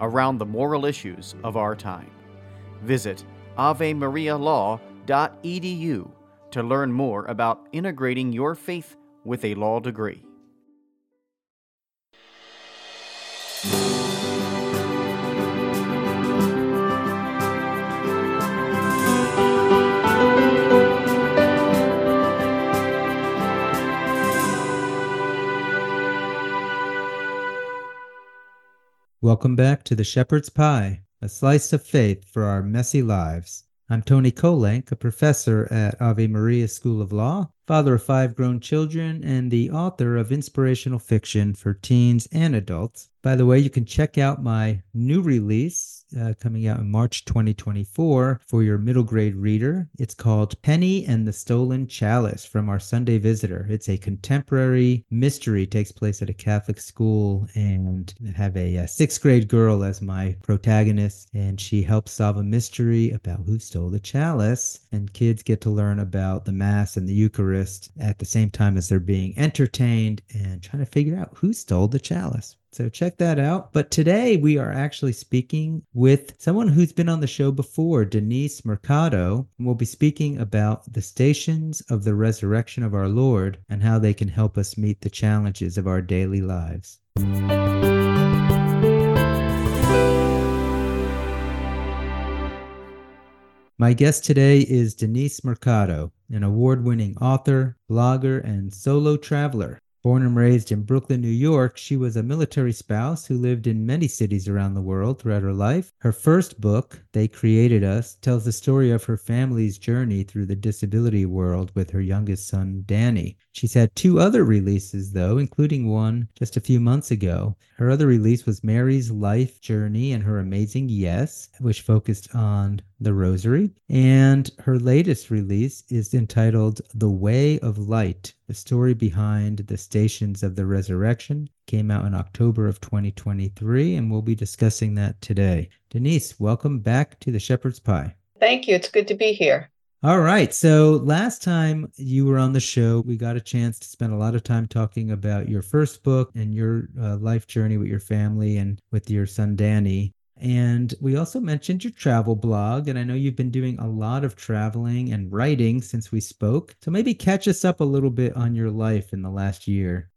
around the moral issues of our time. Visit avemarialaw.edu to learn more about integrating your faith with a law degree. Welcome back to the Shepherd's Pie, a slice of faith for our messy lives. I'm Tony Kolenc, a professor at Ave Maria School of Law, father of five grown children, and the author of inspirational fiction for teens and adults. By the way, you can check out my new release uh, coming out in March 2024 for your middle grade reader. It's called Penny and the Stolen Chalice from our Sunday Visitor. It's a contemporary mystery, takes place at a Catholic school, and have a, a sixth grade girl as my protagonist, and she helps solve a mystery about who stole the chalice. And kids get to learn about the Mass and the Eucharist at the same time as they're being entertained and trying to figure out who stole the chalice. So check that out. But today we are actually speaking with someone who's been on the show before, Denise Mercado. And we'll be speaking about the stations of the resurrection of our Lord and how they can help us meet the challenges of our daily lives. My guest today is Denise Mercado, an award winning author, blogger, and solo traveler. Born and raised in Brooklyn, New York, she was a military spouse who lived in many cities around the world throughout her life. Her first book, They Created Us, tells the story of her family's journey through the disability world with her youngest son, Danny. She's had two other releases, though, including one just a few months ago. Her other release was Mary's Life Journey and Her Amazing Yes, which focused on the Rosary. And her latest release is entitled The Way of Light, the story behind the Stations of the Resurrection. Came out in October of 2023, and we'll be discussing that today. Denise, welcome back to the Shepherd's Pie. Thank you. It's good to be here. All right. So last time you were on the show, we got a chance to spend a lot of time talking about your first book and your uh, life journey with your family and with your son Danny. And we also mentioned your travel blog, and I know you've been doing a lot of traveling and writing since we spoke. So maybe catch us up a little bit on your life in the last year.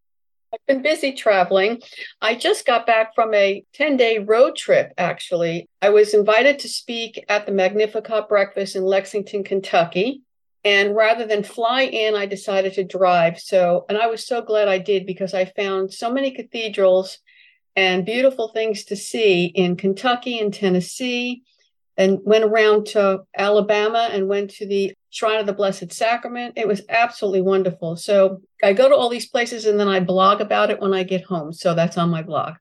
I've been busy traveling. I just got back from a 10 day road trip, actually. I was invited to speak at the Magnificat breakfast in Lexington, Kentucky. And rather than fly in, I decided to drive. So, and I was so glad I did because I found so many cathedrals and beautiful things to see in Kentucky and Tennessee, and went around to Alabama and went to the Shrine of the Blessed Sacrament. It was absolutely wonderful. So I go to all these places and then I blog about it when I get home. So that's on my blog.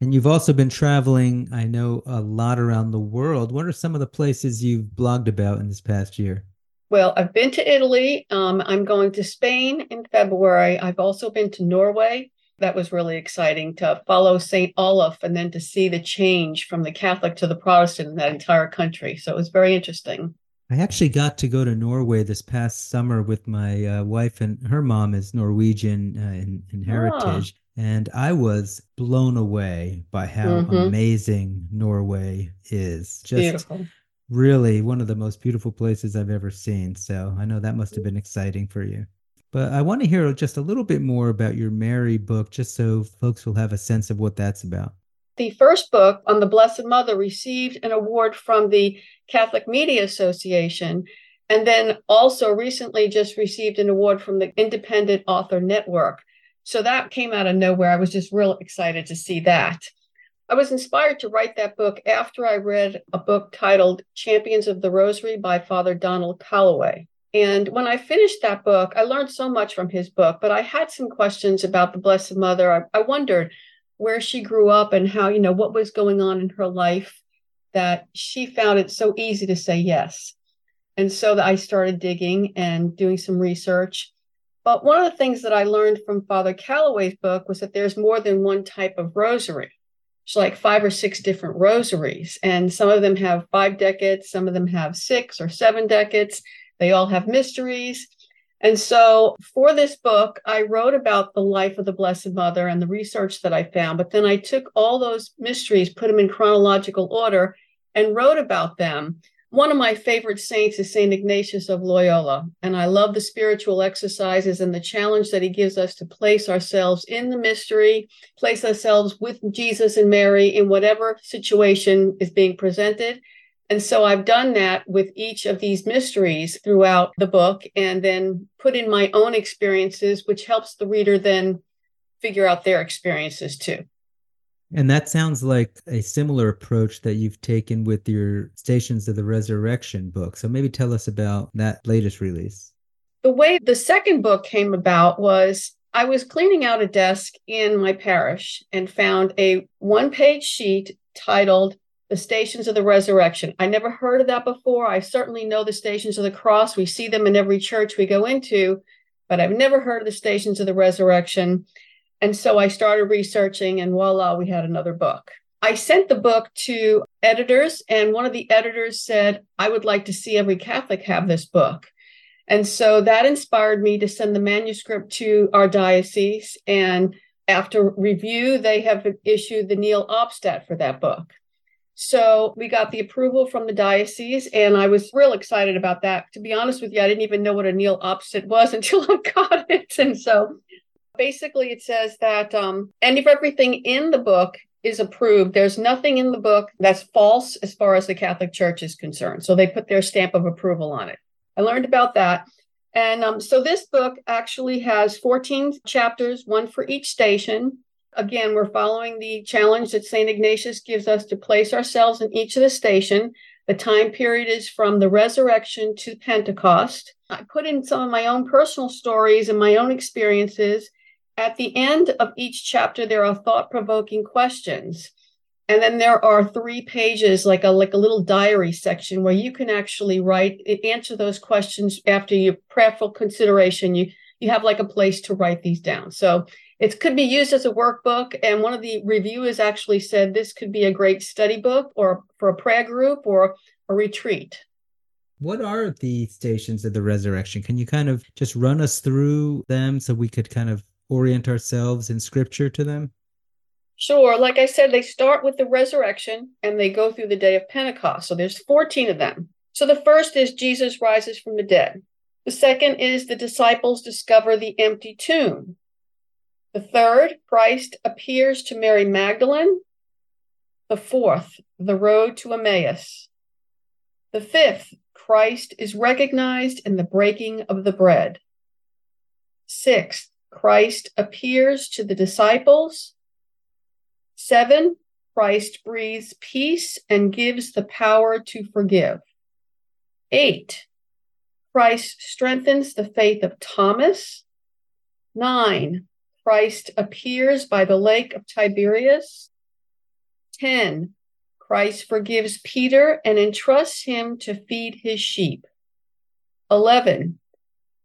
And you've also been traveling, I know, a lot around the world. What are some of the places you've blogged about in this past year? Well, I've been to Italy. Um, I'm going to Spain in February. I've also been to Norway. That was really exciting to follow St. Olaf and then to see the change from the Catholic to the Protestant in that entire country. So it was very interesting. I actually got to go to Norway this past summer with my uh, wife, and her mom is Norwegian uh, in, in, heritage. Oh. And I was blown away by how mm-hmm. amazing Norway is. Just Beautiful. really one of the most beautiful places I've ever seen. So I know that must have been exciting for you. But I want to hear just a little bit more about your Mary book, just so folks will have a sense of what that's about. The first book on the Blessed Mother received an award from the Catholic Media Association, and then also recently just received an award from the Independent Author Network. So that came out of nowhere. I was just real excited to see that. I was inspired to write that book after I read a book titled Champions of the Rosary by Father Donald Calloway. And when I finished that book, I learned so much from his book, but I had some questions about the Blessed Mother. I, I wondered where she grew up and how, you know, what was going on in her life that she found it so easy to say yes. And so I started digging and doing some research. But one of the things that I learned from Father Calloway's book was that there's more than one type of rosary. It's like five or six different rosaries, and some of them have five decades, some of them have six or seven decades. They all have mysteries. And so for this book, I wrote about the life of the Blessed Mother and the research that I found, but then I took all those mysteries, put them in chronological order, and wrote about them. One of my favorite saints is St. Ignatius of Loyola, and I love the spiritual exercises and the challenge that he gives us to place ourselves in the mystery, place ourselves with Jesus and Mary in whatever situation is being presented. And so I've done that with each of these mysteries throughout the book and then put in my own experiences, which helps the reader then figure out their experiences too. And that sounds like a similar approach that you've taken with your Stations of the Resurrection book. So maybe tell us about that latest release. The way the second book came about was I was cleaning out a desk in my parish and found a one page sheet titled The Stations of the Resurrection. I never heard of that before. I certainly know the Stations of the Cross. We see them in every church we go into, but I've never heard of the Stations of the Resurrection. And so I started researching, and voila, we had another book. I sent the book to editors, and one of the editors said, I would like to see every Catholic have this book. And so that inspired me to send the manuscript to our diocese. And after review, they have issued the Nihil Obstat for that book. So we got the approval from the diocese, and I was real excited about that. To be honest with you, I didn't even know what a Nihil Obstat was until I got it. And so Basically, it says that um, and if everything in the book is approved, there's nothing in the book that's false as far as the Catholic Church is concerned. So they put their stamp of approval on it. I learned about that. And um, so this book actually has 14 chapters, one for each station. Again, we're following the challenge that St. Ignatius gives us to place ourselves in each of the station. The time period is from the resurrection to Pentecost. I put in some of my own personal stories and my own experiences at the end of each chapter, there are thought provoking questions. And then there are three pages, like a like a little diary section, where you can actually write answer those questions after your prayerful consideration. You you have like a place to write these down. So it could be used as a workbook. And one of the reviewers actually said this could be a great study book or for a prayer group or a retreat. What are the stations of the resurrection? Can you kind of just run us through them so we could kind of orient ourselves in scripture to them? Sure. Like I said, they start with the resurrection and they go through the day of Pentecost. So there's 14 of them. So the first is Jesus rises from the dead. The second is the disciples discover the empty tomb. The third, Christ appears to Mary Magdalene. The fourth, the road to Emmaus. The fifth, Christ is recognized in the breaking of the bread. Sixth, Christ appears to the disciples. Seven, Christ breathes peace and gives the power to forgive. Eight, Christ strengthens the faith of Thomas. Nine, Christ appears by the lake of Tiberias. 10. Christ forgives Peter and entrusts him to feed his sheep. 11.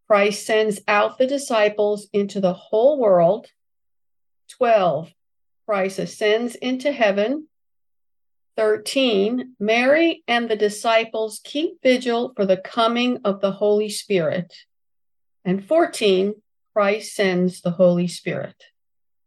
Christ sends out the disciples into the whole world. 12. Christ ascends into heaven. 13. Mary and the disciples keep vigil for the coming of the Holy Spirit. And 14. Christ sends the Holy Spirit.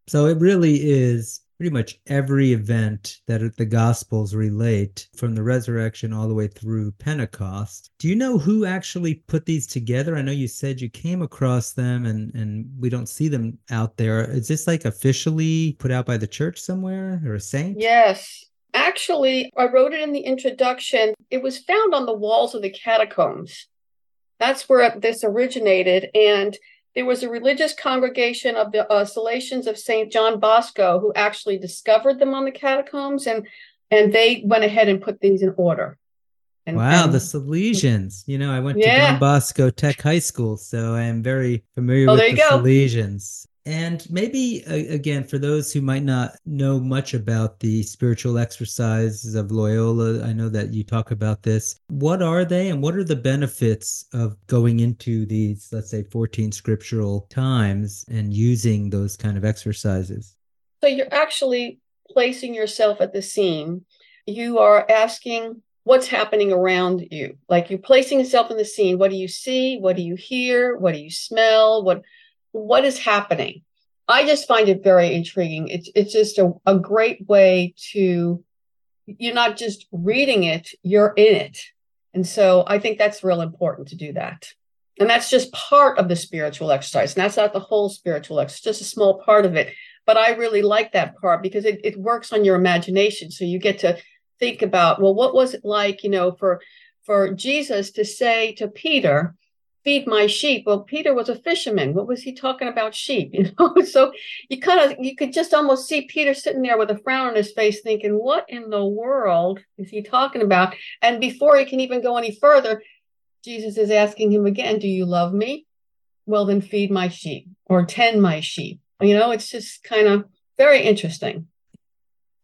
So it really is pretty much every event that the Gospels relate from the resurrection all the way through Pentecost. Do you know who actually put these together? I know you said you came across them and, and we don't see them out there. Is this like officially put out by the church somewhere or a saint? Yes. Actually, I wrote it in the introduction. It was found on the walls of the catacombs. That's where this originated. And there was a religious congregation of the uh, Salesians of St. John Bosco who actually discovered them on the catacombs and and they went ahead and put things in order. And, wow, and, the Salesians. You know, I went yeah. to Don Bosco Tech High School, so I am very familiar oh, with the go. Salesians. And maybe again, for those who might not know much about the spiritual exercises of Loyola, I know that you talk about this. What are they and what are the benefits of going into these, let's say, 14 scriptural times and using those kind of exercises? So you're actually placing yourself at the scene. You are asking what's happening around you. Like you're placing yourself in the scene. What do you see? What do you hear? What do you smell? What what is happening? I just find it very intriguing. It's it's just a, a great way to you're not just reading it, you're in it. And so I think that's real important to do that. And that's just part of the spiritual exercise. And that's not the whole spiritual exercise, just a small part of it. But I really like that part because it, it works on your imagination. So you get to think about, well, what was it like, you know, for for Jesus to say to Peter, feed my sheep. Well, Peter was a fisherman. What was he talking about sheep? You know, so you kind of you could just almost see Peter sitting there with a frown on his face, thinking, "What in the world is he talking about?" And before he can even go any further, Jesus is asking him again, "Do you love me? Well, then feed my sheep or tend my sheep." You know, it's just kind of very interesting.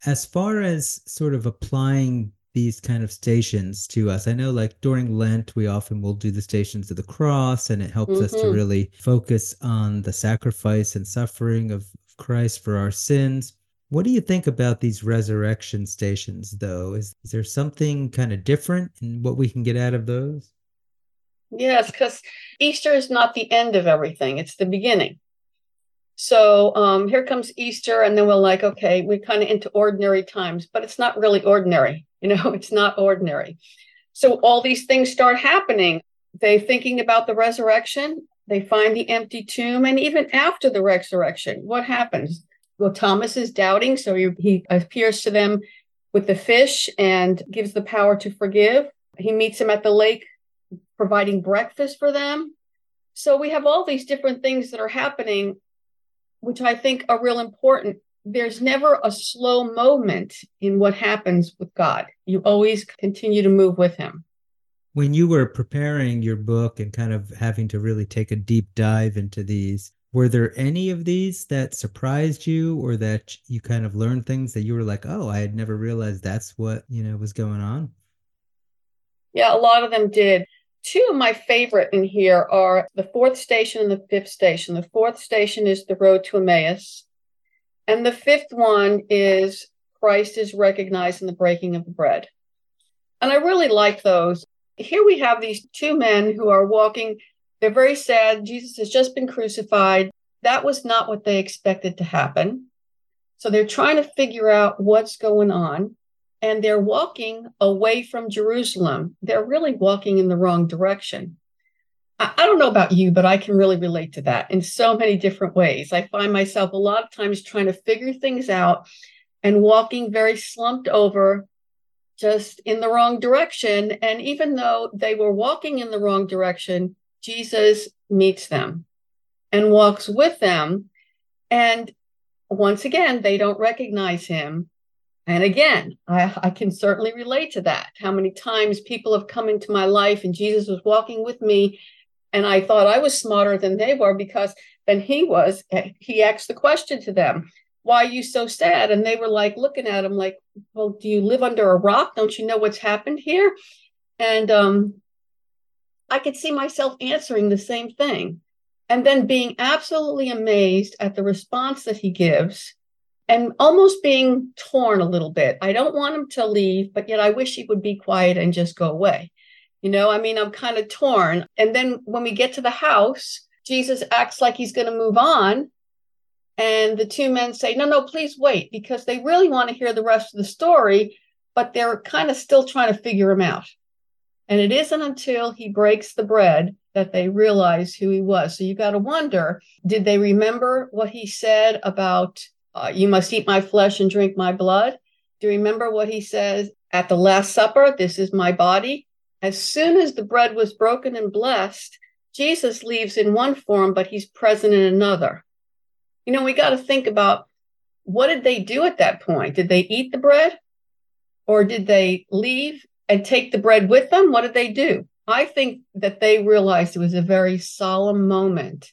As far as sort of applying these kind of stations to us. I know like during Lent, we often will do the stations of the cross and it helps mm-hmm. us to mm-hmm. really focus on the sacrifice and suffering of Christ for our sins. What do you think about these resurrection stations though? Is, is there something kind of different in what we can get out of those? Yes, because Easter is not the end of everything, it's the beginning. So um, here comes Easter, and then we're like, okay, we're kind of into ordinary times, but it's not really ordinary. You know, it's not ordinary. So all these things start happening. They thinking about the resurrection. They find the empty tomb, and even after the resurrection, what happens? Well, Thomas is doubting, so he, he appears to them with the fish and gives the power to forgive. He meets them at the lake, providing breakfast for them. So we have all these different things that are happening which I think are real important. There's never a slow moment in what happens with God. You always continue to move with Him. When you were preparing your book and kind of having to really take a deep dive into these, were there any of these that surprised you or that you kind of learned things that you were like, oh, I had never realized that's what, you know, was going on? Yeah, a lot of them did. Two of my favorite in here are the fourth station and the fifth station. The fourth station is the road to Emmaus. And the fifth one is Christ is recognized in the breaking of the bread. And I really like those. Here we have these two men who are walking. They're very sad. Jesus has just been crucified. That was not what they expected to happen. So they're trying to figure out what's going on and they're walking away from Jerusalem. They're really walking in the wrong direction. I, don't know about you, but I can really relate to that in so many different ways. I find myself a lot of times trying to figure things out and walking very slumped over just in the wrong direction. And even though they were walking in the wrong direction, Jesus meets them and walks with them. And once again, they don't recognize him and again, I, I, can certainly relate to that. How many times people have come into my life and Jesus was walking with me, and I thought I was smarter than they were because than he was. He asked the question to them, Why are you so sad? And they were like looking at him like, Well, do you live under a rock? Don't you know what's happened here? And um, I could see myself answering the same thing. And then being absolutely amazed at the response that he gives and almost being torn a little bit. I don't want him to leave, but yet I wish he would be quiet and just go away. You know, I mean, I'm kind of torn. And then when we get to the house, Jesus acts like he's going to move on. And the two men say, No, no, please wait, because they really want to hear the rest of the story, but they're kind of still trying to figure him out. And it isn't until he breaks the bread that they realize who he was. So you got to wonder did they remember what he said about, uh, you must eat my flesh and drink my blood? Do you remember what he says at the Last Supper? This is my body. As soon as the bread was broken and blessed, Jesus leaves in one form, but he's present in another. You know, we got to think about what did they do at that point? Did they eat the bread? Or did they leave and take the bread with them? What did they do? I think that they realized it was a very solemn moment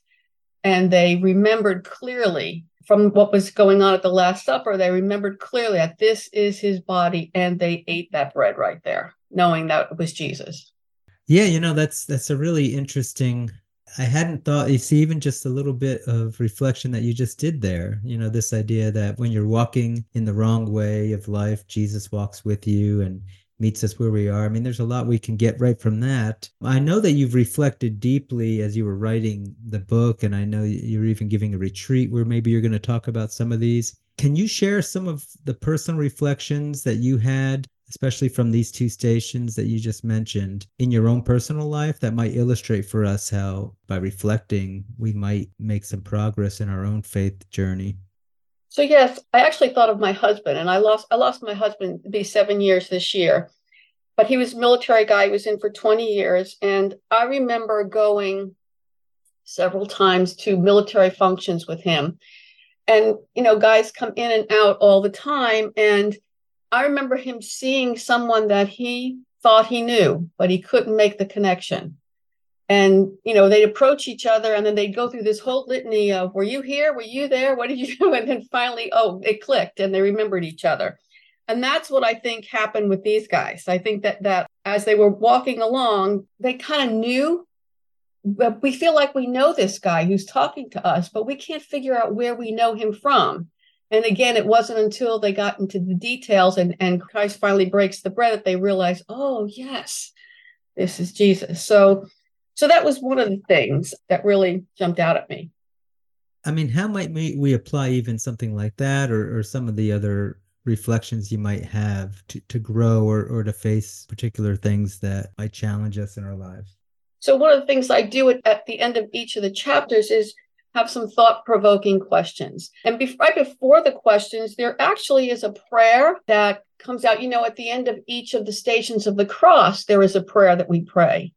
and they remembered clearly from what was going on at the Last Supper, they remembered clearly that this is his body and they ate that bread right there, knowing that it was Jesus. Yeah, you know, that's that's a really interesting I hadn't thought you see even just a little bit of reflection that you just did there. You know, this idea that when you're walking in the wrong way of life, Jesus walks with you and meets us where we are. I mean, there's a lot we can get right from that. I know that you've reflected deeply as you were writing the book, and I know you're even giving a retreat where maybe you're going to talk about some of these. Can you share some of the personal reflections that you had especially from these two stations that you just mentioned in your own personal life that might illustrate for us how by reflecting we might make some progress in our own faith journey. So yes i actually thought of my husband and i lost i lost my husband be seven years this year. But he was a military guy he was in for 20 years and i remember going several times to military functions with him. And you know guys come in and out all the time and I remember him seeing someone that he thought he knew, but he couldn't make the connection. And, you know, they'd approach each other and then they'd go through this whole litany of, were you here? Were you there? What did you do? And then finally, oh, it clicked and they remembered each other. And that's what I think happened with these guys. I think that that as they were walking along, they kind of knew but we feel like we know this guy who's talking to us, but we can't figure out where we know him from. And again, it wasn't until they got into the details and, and Christ finally breaks the bread that they realized, oh, yes, this is Jesus. So, so that was one of the things that really jumped out at me. I mean, how might we, we apply even something like that or, or some of the other reflections you might have to, to grow or, or to face particular things that might challenge us in our lives? So, one of the things I do at, at the end of each of the chapters is have some thought provoking questions. And be- right before the questions, there actually is a prayer that comes out. You know, at the end of each of the stations of the cross, there is a prayer that we pray.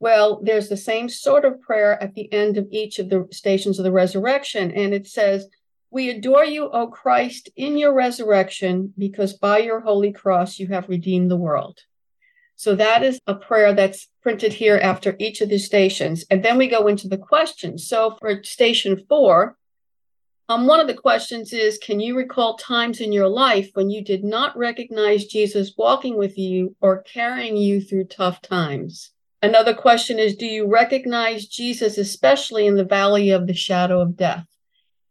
Well, there's the same sort of prayer at the end of each of the stations of the resurrection. And it says, We adore you, O Christ, in your resurrection, because by your holy cross you have redeemed the world. So that is a prayer that's printed here after each of the stations. And then we go into the questions. So for station four, um, one of the questions is Can you recall times in your life when you did not recognize Jesus walking with you or carrying you through tough times? Another question is Do you recognize Jesus, especially in the valley of the shadow of death?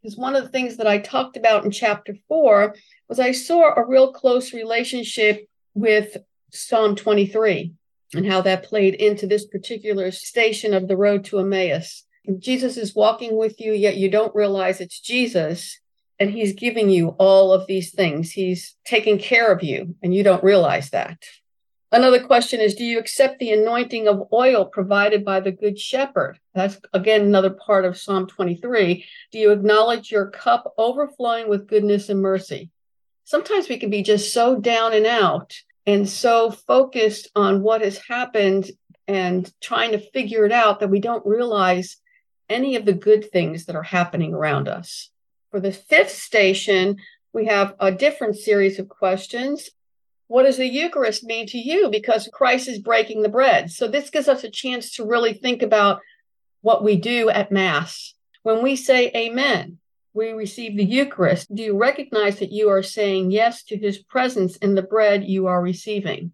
Because one of the things that I talked about in chapter four was I saw a real close relationship with Psalm 23 and how that played into this particular station of the road to Emmaus. Jesus is walking with you, yet you don't realize it's Jesus, and he's giving you all of these things. He's taking care of you, and you don't realize that. Another question is Do you accept the anointing of oil provided by the Good Shepherd? That's again another part of Psalm 23. Do you acknowledge your cup overflowing with goodness and mercy? Sometimes we can be just so down and out and so focused on what has happened and trying to figure it out that we don't realize any of the good things that are happening around us. For the fifth station, we have a different series of questions. What does the Eucharist mean to you? Because Christ is breaking the bread. So, this gives us a chance to really think about what we do at Mass. When we say Amen, we receive the Eucharist, do you recognize that you are saying yes to his presence in the bread you are receiving?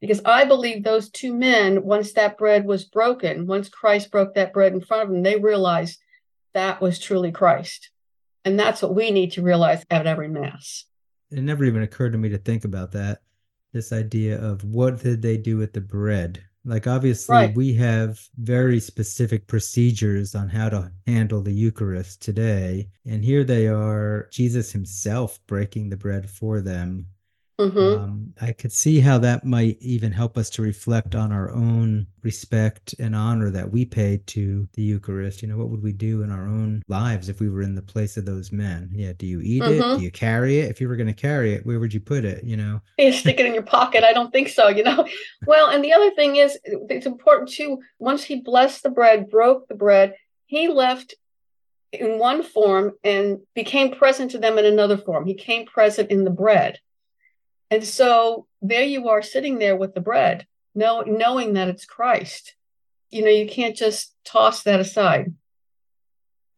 Because I believe those two men, once that bread was broken, once Christ broke that bread in front of them, they realized that was truly Christ. And that's what we need to realize at every Mass. It never even occurred to me to think about that. This idea of what did they do with the bread? Like, obviously, Right. we have very specific procedures on how to handle the Eucharist today. And here they are, Jesus himself breaking the bread for them. Hmm Um, I could see how that might even help us to reflect on our own respect and honor that we pay to the Eucharist. You know, what would we do in our own lives if we were in the place of those men? Yeah, do you eat it? Mhm. Do you carry it? If you were going to carry it, where would you put it? You know? You stick it in your pocket. I don't think so, you know. Well, and the other thing is, it's important too. Once he blessed the bread, broke the bread, he left in one form and became present to them in another form. He came present in the bread. And so there you are sitting there with the bread, know, knowing that it's Christ. You know, you can't just toss that aside.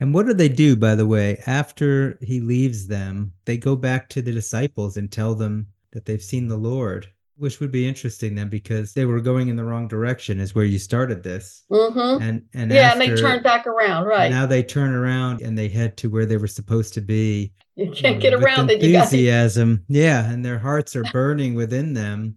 And what do they do, by the way, after he leaves them? They go back to the disciples and tell them that they've seen the Lord, which would be interesting then because they were going in the wrong direction, is where you started this. hmm And and Yeah, and they after- turned back around, right? Now they turn around and they head to where they were supposed to be. you can't get around it. You got to enthusiasm. Yeah, and their hearts are burning within them.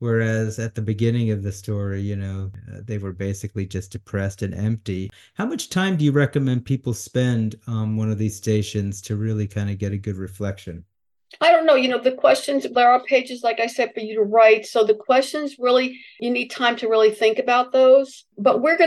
Whereas at the beginning of the story, you know, uh, they were basically just depressed and empty. How much time do you recommend people spend on one of these stations to really kind of get a good reflection? I don't know. You know, the questions, there are pages, like I said, for you to write. So the questions really, you need time to really think about those. But we're going to